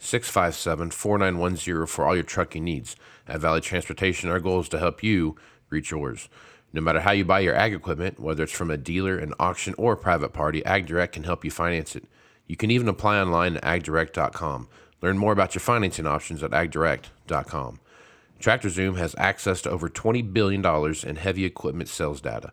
657 4910 for all your trucking needs. At Valley Transportation, our goal is to help you reach yours. No matter how you buy your ag equipment, whether it's from a dealer, an auction, or a private party, AgDirect can help you finance it. You can even apply online at agdirect.com. Learn more about your financing options at agdirect.com. TractorZoom has access to over $20 billion in heavy equipment sales data.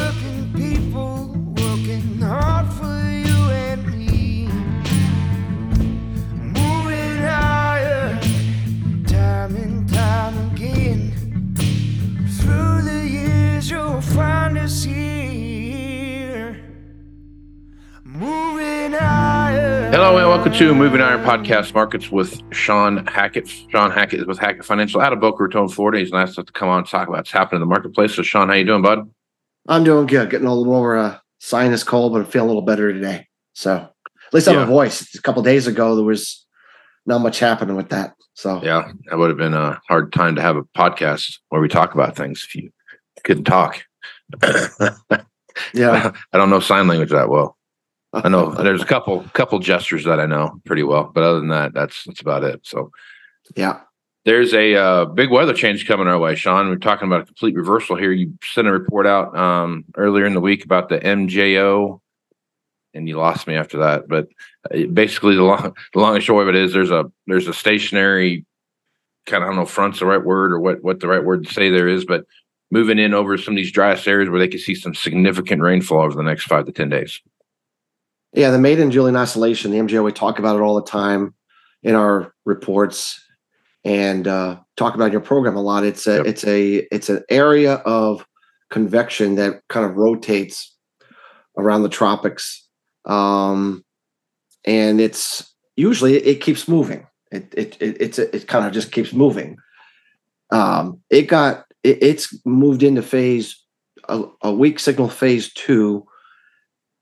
Hello and welcome to Moving Iron Podcast Markets with Shawn Hackett. Shawn Hackett is with Hackett Financial out of Boca Raton, Florida. He's asked us to come on and talk about what's happening in the marketplace. So, Shawn, how you doing, bud? I'm doing good. Getting a little more uh, sinus cold, but I'm feeling a little better today. So at least I have Yeah. a voice. A couple days ago, there was not much happening with that. So Yeah, that would have been a hard time to have a podcast where we talk about things if you couldn't talk. yeah, I don't know sign language that well. I know there's a couple couple gestures that I know pretty well, but other than that, that's that's about it. So yeah. there's a uh, big weather change coming our way, Shawn. We're talking about a complete reversal here. You sent a report out um, earlier in the week about the MJO, and you lost me after that. But uh, basically, the long the long and short of it is there's a there's a stationary kind of I don't know front's the right word or what what the right word to say there is, but moving in over some of these driest areas where they could see some significant rainfall over the next five to ten days. Yeah, the Madden-Julian oscillation, the MJO, we talk about it all the time in our reports and uh, talk about your program a lot. It's a Yep. it's a it's an area of convection that kind of rotates around the tropics, um, and it's usually it keeps moving. It it it it's it kind of just keeps moving. Um, it got it, it's moved into phase a, a weak signal phase two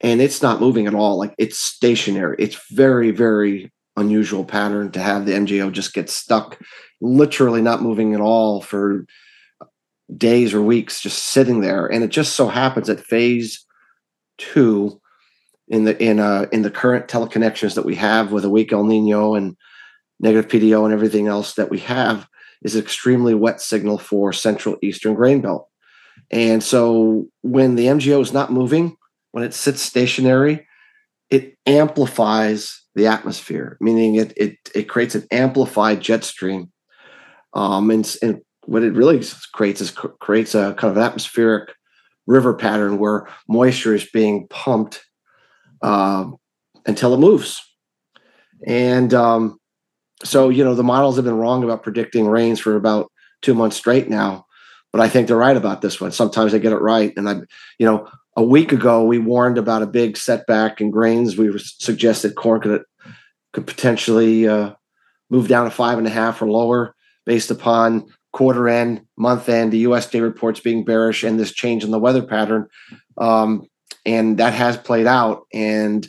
and it's not moving at all. Like it's stationary. It's very, very unusual pattern to have the MJO just get stuck, literally not moving at all for days or weeks, just sitting there. And it just so happens that phase two in the in uh in the current teleconnections that we have with a weak El Nino and negative PDO and everything else that we have is extremely wet signal for central eastern grain belt. And so when the MJO is not moving, when it sits stationary, it amplifies the atmosphere, meaning it it it creates an amplified jet stream. Um, and, and what it really creates is cr- creates a kind of atmospheric river pattern where moisture is being pumped um, until it moves. And um, so, you know, the models have been wrong about predicting rains for about two months straight now. but I think they're right about this one. Sometimes they get it right. And I, you know, a week ago we warned about a big setback in grains. We suggested corn could could potentially uh, move down to five and a half or lower based upon quarter end, month end, the USDA reports being bearish, and this change in the weather pattern. Um, and that has played out. And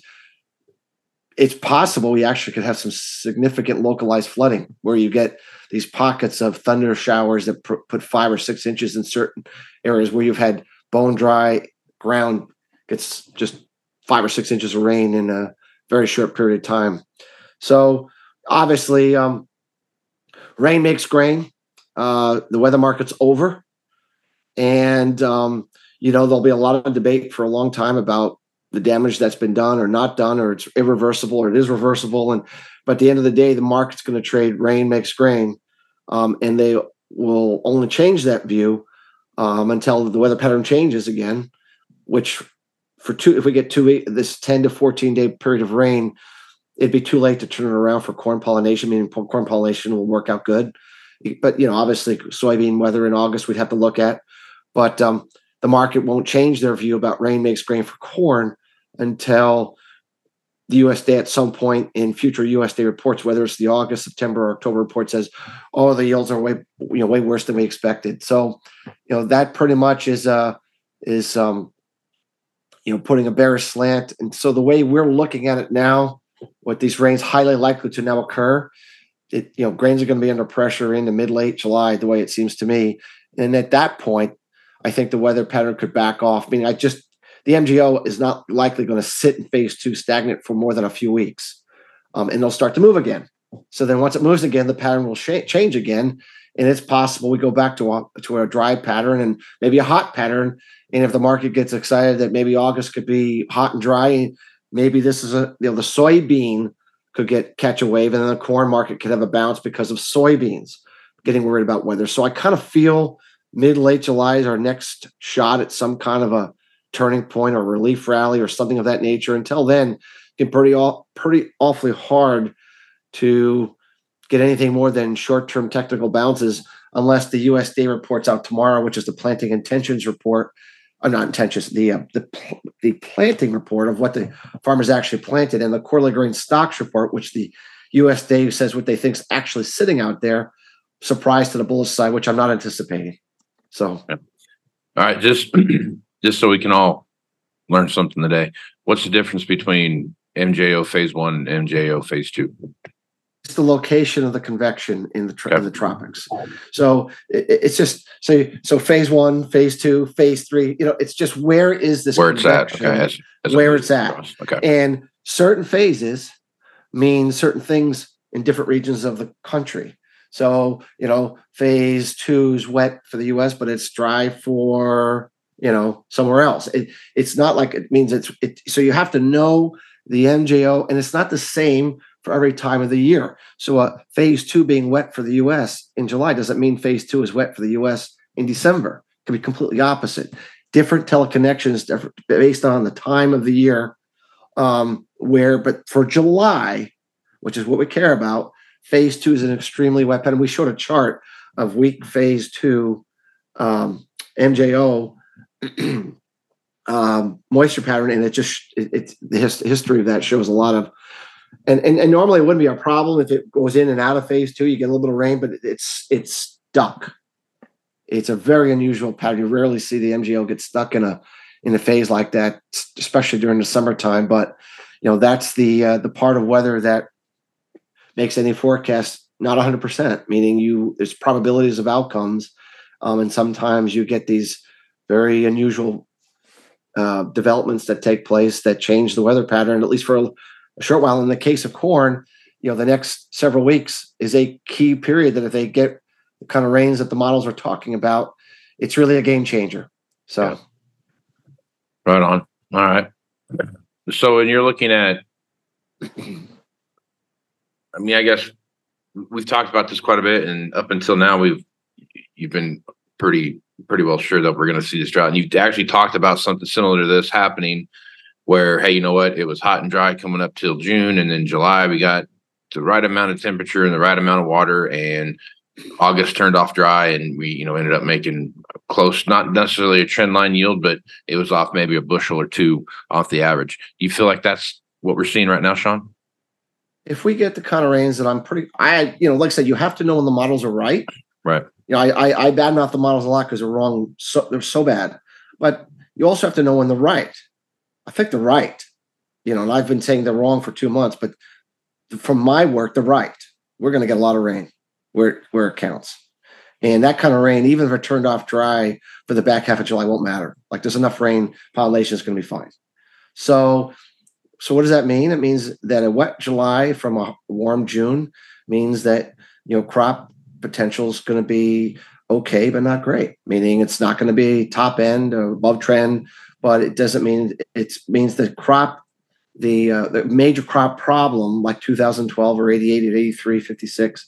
it's possible we actually could have some significant localized flooding where you get these pockets of thunder showers that pr- put five or six inches in certain areas where you've had bone dry ground gets just five or six inches of rain in a very short period of time. So obviously, um, rain makes grain. Uh, the weather market's over, and um, you know there'll be a lot of debate for a long time about the damage that's been done or not done, or it's irreversible or it is reversible. And but at the end of the day, the market's going to trade rain makes grain, um, and they will only change that view um, until the weather pattern changes again. Which for two, if we get two this ten to fourteen day period of rain, it'd be too late to turn it around for corn pollination. Meaning corn pollination will work out good, but you know obviously soybean weather in August we'd have to look at. But um, the market won't change their view about rain makes grain for corn until the USDA at some point in future USDA reports, whether it's the August, September, or October report, says, "Oh, the yields are way you know way worse than we expected." So, you know that pretty much is uh is um you know putting a bearish slant, and so the way we're looking at it now, with these rains highly likely to now occur, it you know grains are going to be under pressure into mid late July, the way it seems to me, and at that point, I think the weather pattern could back off. Meaning, I just the MJO is not likely going to sit in phase two stagnant for more than a few weeks. Um, and they'll start to move again. So then once it moves again, the pattern will sh- change again. And it's possible we go back to a, to a dry pattern and maybe a hot pattern. And if the market gets excited that maybe August could be hot and dry, maybe this is a, you know, the soybean could get catch a wave and then the corn market could have a bounce because of soybeans getting worried about weather. So I kind of feel mid late July is our next shot at some kind of a turning point or relief rally or something of that nature. Until then, it's pretty all pretty awfully hard to get anything more than short-term technical bounces unless the USDA reports out tomorrow, which is the planting intentions report. Or uh, not intentions, the uh, the the planting report of what the farmers actually planted, and the quarterly grain stocks report, which the USDA says what they think is actually sitting out there. Surprise to the bullish side, which I'm not anticipating. So, all right, just just so we can all learn something today. What's the difference between MJO phase one and MJO phase two? The location of the convection in the in the tropics. So it, it's just so so phase one, phase two, phase three. You know, it's just where is this where it's at? Okay, as, as where it's at. Okay, and certain phases mean certain things in different regions of the country. So, you know, phase two is wet for the US, but it's dry for you know somewhere else it, it's not like it means it's it, so you have to know the mjo and it's not the same for every time of the year. So uh, phase two being wet for the us in july doesn't mean phase two is wet for the us in december. It can be completely opposite. Different teleconnections based on the time of the year um, where but for july which is what we care about phase two is an extremely wet pattern we showed a chart of weak phase two um, mjo um, moisture pattern, and it just it, it's the his, history of that shows a lot of. And, and and normally it wouldn't be a problem if it goes in and out of phase two. You get a little bit of rain, but it's it's stuck. It's a very unusual pattern. You rarely see the MJO get stuck in a in a phase like that, especially during the summertime. But you know that's the uh, the part of weather that makes any forecast not 100%. Meaning you there's probabilities of outcomes, um, and sometimes you get these very unusual uh, developments that take place that change the weather pattern, at least for a, a, short while. In the case of corn, you know, the next several weeks is a key period that if they get the kind of rains that the models are talking about, it's really a game changer. So, yeah. right on. All right. So, when you're looking at, I mean, I guess we've talked about this quite a bit, and up until now, we've you've been pretty pretty well sure that we're going to see this drought. And you've actually talked about something similar to this happening, where hey, you know what? It was hot and dry coming up till June, and then July we got the right amount of temperature and the right amount of water, and August turned off dry, and we you know ended up making close, not necessarily a trend line yield, but it was off maybe a bushel or two off the average. Do you feel like that's what we're seeing right now, Shawn? If we get the kind of rains that I'm pretty, I you know, like I said, you have to know when the models are right. Right. You know, I I, I badmouth the models a lot because they're wrong. So they're so bad, but you also have to know when they're right. I think they're right. You know, and I've been saying they're wrong for two months, but from my work, they're right. We're going to get a lot of rain where where it counts. And that kind of rain, even if it turned off dry for the back half of July, won't matter. Like there's enough rain, pollination is going to be fine. So, so what does that mean? It means that a wet July from a warm June means that you know crop potential is going to be okay, but not great. Meaning it's not going to be top end or above trend, but it doesn't mean it means the crop the uh, the major crop problem like 2012 or 88 or 83 56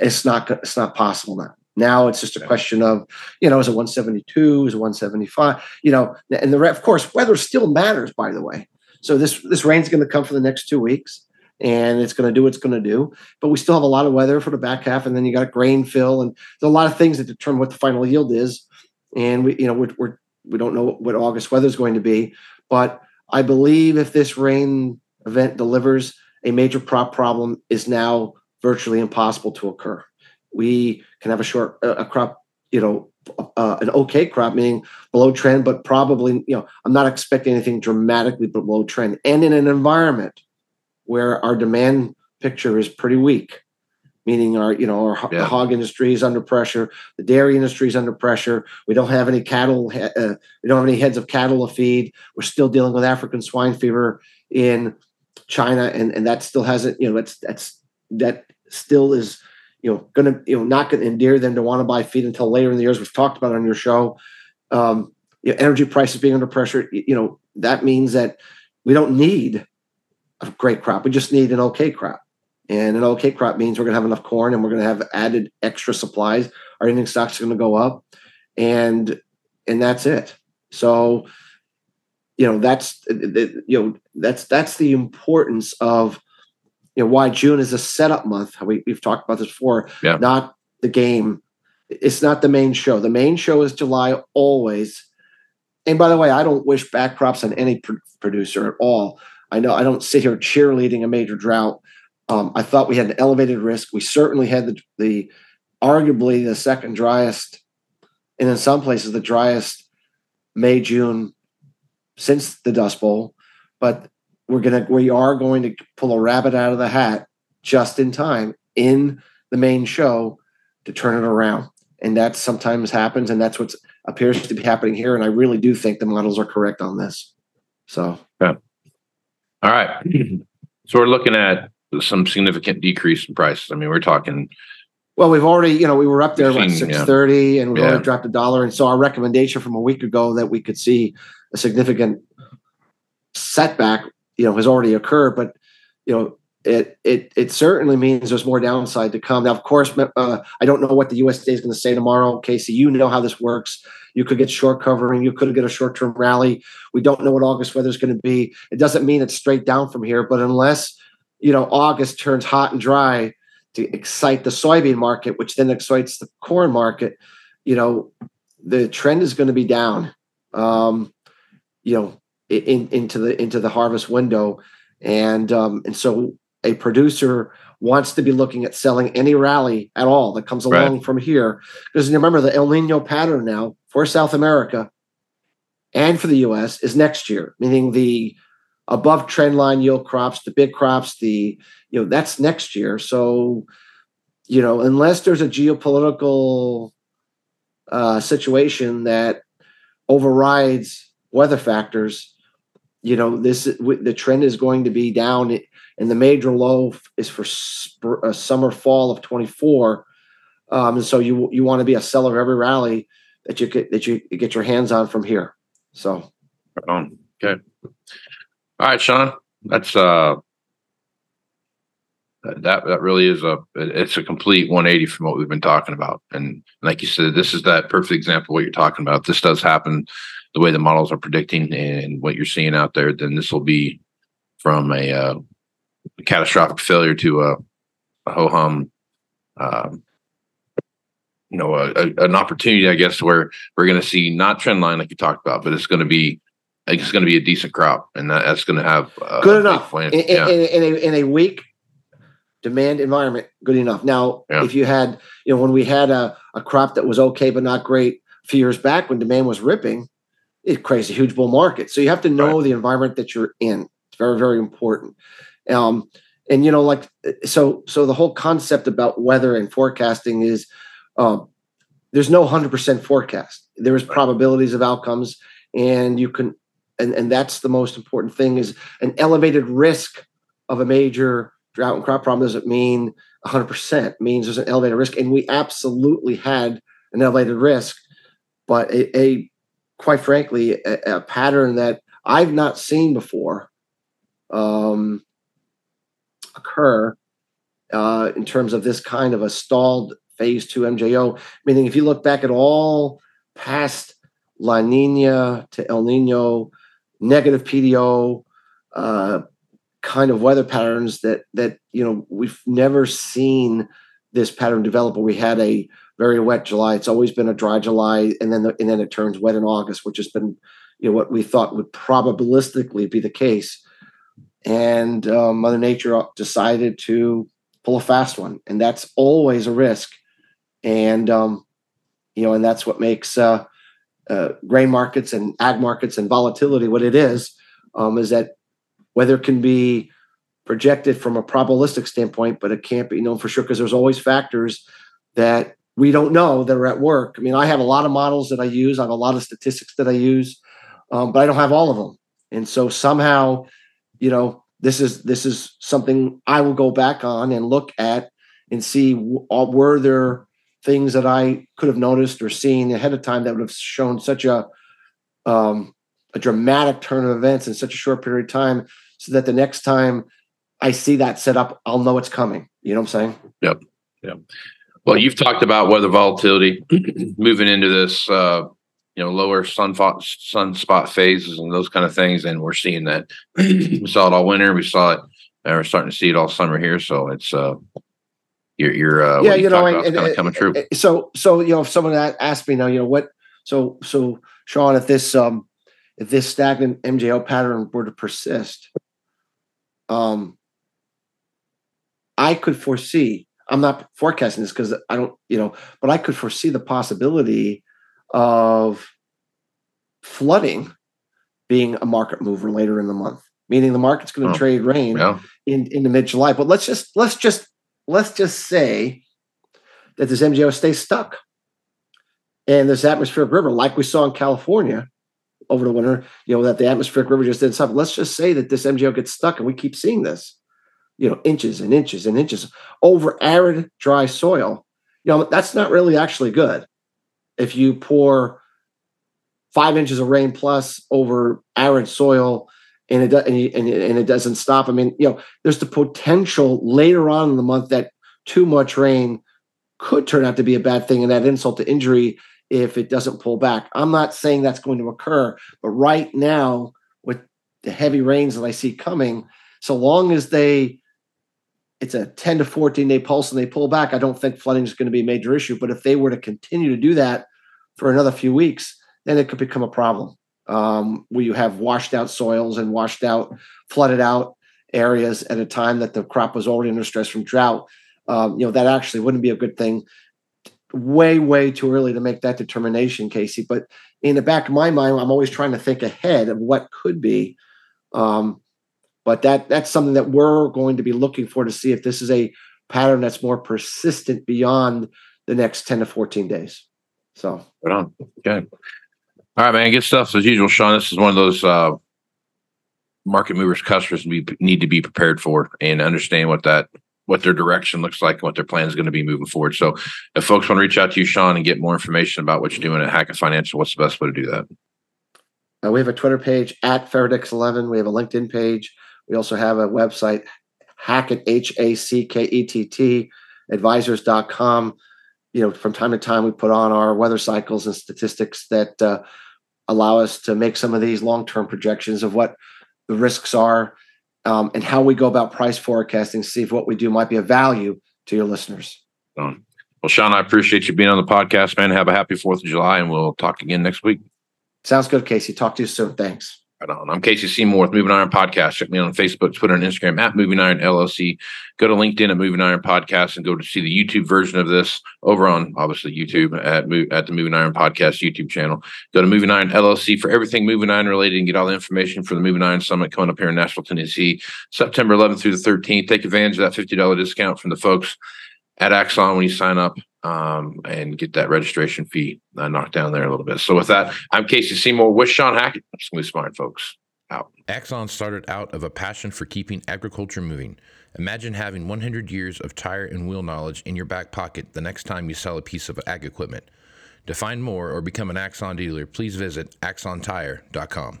it's not it's not possible now. Now it's just a question of you know is it 172 is it 175 you know and the of course weather still matters by the way. So this this rain's going to come for the next two weeks and it's going to do what it's going to do but we still have a lot of weather for the back half and then you got grain fill and there's a lot of things that determine what the final yield is and we you know we're, we're we don't know what august weather is going to be but I believe if this rain event delivers, a major crop problem is now virtually impossible to occur. We can have a short a crop, you know, uh, an okay crop, meaning below trend, but probably, you know, I'm not expecting anything dramatically below trend. And in an environment where our demand picture is pretty weak, meaning our you know our yeah. hog industry is under pressure the dairy industry is under pressure we don't have any cattle uh, we don't have any heads of cattle to feed we're still dealing with african swine fever in china and and that still hasn't you know that's that's that still is you know going to you know not going to endear them to want to buy feed until later in the years we've talked about on your show um you know, energy prices being under pressure you know that means that we don't need a great crop we just need an okay crop and an okay crop means we're going to have enough corn and we're going to have added extra supplies. Our ending stocks are going to go up, and and that's it. So, you know, that's you know that's that's the importance of you know why June is a setup month. We, we've talked about this before. Yeah. Not the game. It's not the main show. The main show is July always. And by the way, I don't wish back crops on any pr- producer at all. I know I don't sit here cheerleading a major drought um, I thought we had an elevated risk. We certainly had the, the arguably the second driest, and in some places the driest May June since the Dust Bowl. But we're gonna we are going to pull a rabbit out of the hat just in time in the main show to turn it around. And that sometimes happens, and that's what appears to be happening here. And I really do think the models are correct on this. So, yeah. All right. So we're looking at some significant decrease in prices. I mean, we're talking. Well, we've already, you know, we were up there about six thirty, yeah. and we yeah. already dropped a dollar. And so our recommendation from a week ago that we could see a significant setback, you know, has already occurred. But you know, it it it certainly means there's more downside to come. Now, of course, uh, I don't know what the USDA is going to say tomorrow. Casey, you know how this works. You could get short covering. You could get a short term rally. We don't know what August weather is going to be. It doesn't mean it's straight down from here, but unless you know, August turns hot and dry to excite the soybean market, which then excites the corn market, you know, the trend is going to be down. Um, you know, in, into the into the harvest window, and um, and so a producer wants to be looking at selling any rally at all that comes along right. from here because remember the El Nino pattern now for South America and for the U.S. is next year, meaning the above trend line yield crops, the big crops, the you know that's next year. So you know unless there's a geopolitical uh, situation that overrides weather factors, you know this the trend is going to be down, and the major low is for sp- uh, summer fall of 24. Um, and so you you want to be a seller of every rally that you get that you get your hands on from here. So, right on. okay. All right, Shawn. That's uh that that really is a it's a complete 180 from what we've been talking about. And like you said, this is that perfect example what you're talking about. This does happen the way the models are predicting and what you're seeing out there, then this will be from a, uh, catastrophic failure to a, a ho hum um, you know a, a, an opportunity, I guess, where we're going to see not trend line like you talked about, but it's going to be it's going to be a decent crop, and that, that's going to have uh, good enough in, yeah. in, in, a, in a weak demand environment. Good enough. Now, yeah. if you had you know when we had a, a crop that was okay but not great a few years back when demand was ripping, it creates a huge bull market. So you have to know right. the environment that you're in. It's very very important. Um, and you know like so so the whole concept about weather and forecasting is um, there's no 100% forecast there is probabilities of outcomes and you can and, and that's the most important thing is an elevated risk of a major drought and crop problem doesn't mean 100% it means there's an elevated risk and we absolutely had an elevated risk but a, a quite frankly a, a, pattern that i've not seen before um, occur uh, in terms of this kind of a stalled phase two MJO. Meaning, if you look back at all past La Nina to El Nino, negative PDO, uh, kind of weather patterns that that you know we've never seen this pattern develop. Where we had a very wet July. It's always been a dry July, and then the, and then it turns wet in August, which has been you know what we thought would probabilistically be the case and uh, Mother Nature decided to pull a fast one, and that's always a risk. And um, you know, and that's what makes uh, uh, grain markets and ag markets and volatility what it is. Um, is that weather can be projected from a probabilistic standpoint, but it can't be known for sure because there's always factors that we don't know that are at work. I mean, I have a lot of models that I use. I have a lot of statistics that I use, um, but I don't have all of them. And so somehow you know this is this is something I will go back on and look at and see were there things that I could have noticed or seen ahead of time that would have shown such a um, a dramatic turn of events in such a short period of time, so that the next time I see that set up, I'll know it's coming. You know what I'm saying? Yep. Yep. Well, you've talked about weather volatility moving into this uh, you know lower sun sunspot phases and those kind of things and we're seeing that we saw it all winter we saw it and we're starting to see it all summer here so it's uh you're, you're uh yeah you know and, and, coming true so so you know if someone asked me now you know what so so Shawn if this um if this stagnant mjo pattern were to persist um i could foresee i'm not forecasting this because i don't you know but i could foresee the possibility of flooding being a market mover later in the month, meaning the market's going to oh, trade rain yeah. in in the mid July. But let's just let's just let's just say that this MJO stays stuck, and this atmospheric river, like we saw in California over the winter, you know that the atmospheric river just did something. Let's just say that this MJO gets stuck, and we keep seeing this, you know, inches and inches and inches over arid, dry soil. You know that's not really actually good if you pour five inches of rain plus over arid soil and it and, and it doesn't stop. I mean, you know, there's the potential later on in the month that too much rain could turn out to be a bad thing and that insult to injury if it doesn't pull back. I'm not saying that's going to occur, but right now with the heavy rains that I see coming, so long as they it's a 10 to 14 day pulse and they pull back, I don't think flooding is going to be a major issue. But if they were to continue to do that for another few weeks, then it could become a problem um, where you have washed out soils and washed out, flooded out areas at a time that the crop was already under stress from drought. Um, you know, that actually wouldn't be a good thing. Way, way too early to make that determination, Casey. But in the back of my mind, I'm always trying to think ahead of what could be. Um, but that that's something that we're going to be looking for to see if this is a pattern that's more persistent beyond the next 10 to 14 days. So right on. Okay. All right, man. Good stuff as usual, Shawn. This is one of those uh, market movers customers we need to be prepared for and understand what that what their direction looks like and what their plan is going to be moving forward. So, if folks want to reach out to you, Shawn, and get more information about what you're doing at Hackett Financial, what's the best way to do that? Uh, we have a Twitter page at Faradix11. We have a LinkedIn page. We also have a website, Hackett, H A C K E T T, advisors.com you know, from time to time, we put on our weather cycles and statistics that uh, allow us to make some of these long-term projections of what the risks are um, and how we go about price forecasting. See if what we do might be of value to your listeners. Well, Shawn, I appreciate you being on the podcast, man. Have a happy 4th of July, and we'll talk again next week. Sounds good, Casey. Talk to you soon. Thanks. Right on. I'm Casey Seymour with Moving Iron Podcast. Check me on Facebook, Twitter, and Instagram at Moving Iron LLC. Go to LinkedIn at Moving Iron Podcast and go to see the YouTube version of this over on obviously YouTube at at the Moving Iron Podcast YouTube channel. Go to Moving Iron LLC for everything Moving Iron related and get all the information for the Moving Iron Summit coming up here in Nashville, Tennessee, September 11th through the 13th. Take advantage of that $50 discount from the folks at Axon when you sign up um, and get that registration fee uh, knocked down there a little bit. So with that, I'm Casey Seymour with Shawn Hackett. Smooth Smart, folks. Out. Axon started out of a passion for keeping agriculture moving. Imagine having 100 years of tire and wheel knowledge in your back pocket the next time you sell a piece of ag equipment. To find more or become an Axon dealer, please visit axontire.com.